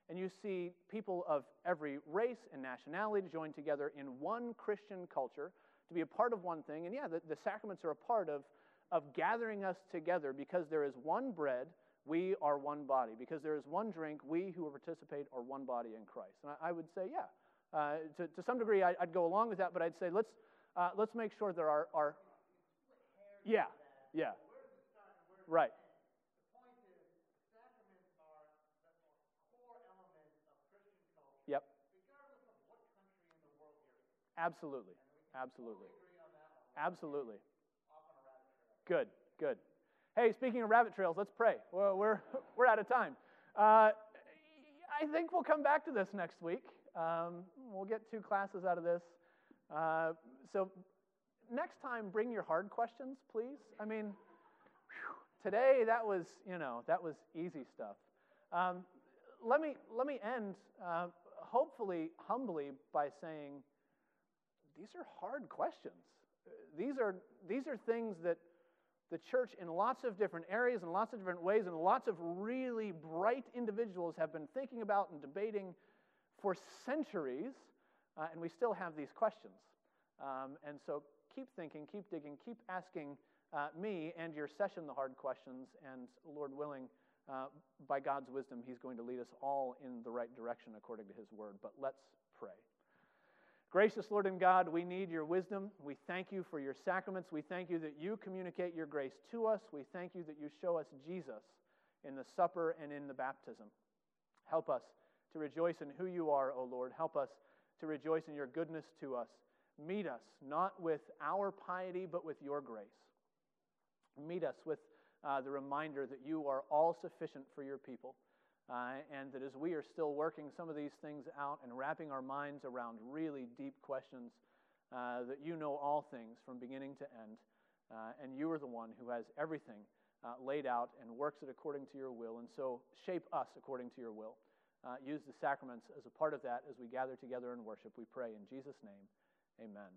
And you see people of every race and nationality joined together in one Christian culture to be a part of one thing. And yeah, the, the sacraments are a part of, of gathering us together because there is one bread, we are one body. Because there is one drink, we who participate are one body in Christ. And I, I would say, yeah, uh, to, to some degree, I, would go along with that, but I'd say let's, uh, let's make sure there are, our yeah, yeah, right, are yep, absolutely, absolutely, absolutely. Good, good. Hey, speaking of rabbit trails, let's pray. We're, we're, *laughs* we're out of time. Uh, I think we'll come back to this next week. Um, we'll get two classes out of this. Uh, so next time, bring your hard questions, please. I mean, whew, today that was, you know, that was easy stuff. Um, let me let me end, uh, hopefully humbly, by saying these are hard questions. These are these are things that the church in lots of different areas and lots of different ways and lots of really bright individuals have been thinking about and debating for centuries, uh, and we still have these questions. Um, and so keep thinking, keep digging, keep asking uh, me and your session the hard questions, and Lord willing, uh, by God's wisdom, He's going to lead us all in the right direction according to His word. But let's pray. Gracious Lord and God, we need your wisdom. We thank you for your sacraments. We thank you that you communicate your grace to us. We thank you that you show us Jesus in the supper and in the baptism. Help us to rejoice in who you are, O Lord. Help us to rejoice in your goodness to us. Meet us not with our piety, but with your grace. Meet us with uh, the reminder that you are all sufficient for your people. Uh, and that as we are still working some of these things out and wrapping our minds around really deep questions, uh, that you know all things from beginning to end, uh, and you are the one who has everything uh, laid out and works it according to your will. And so shape us according to your will. Uh, use the sacraments as a part of that as we gather together and worship. We pray in Jesus' name. Amen.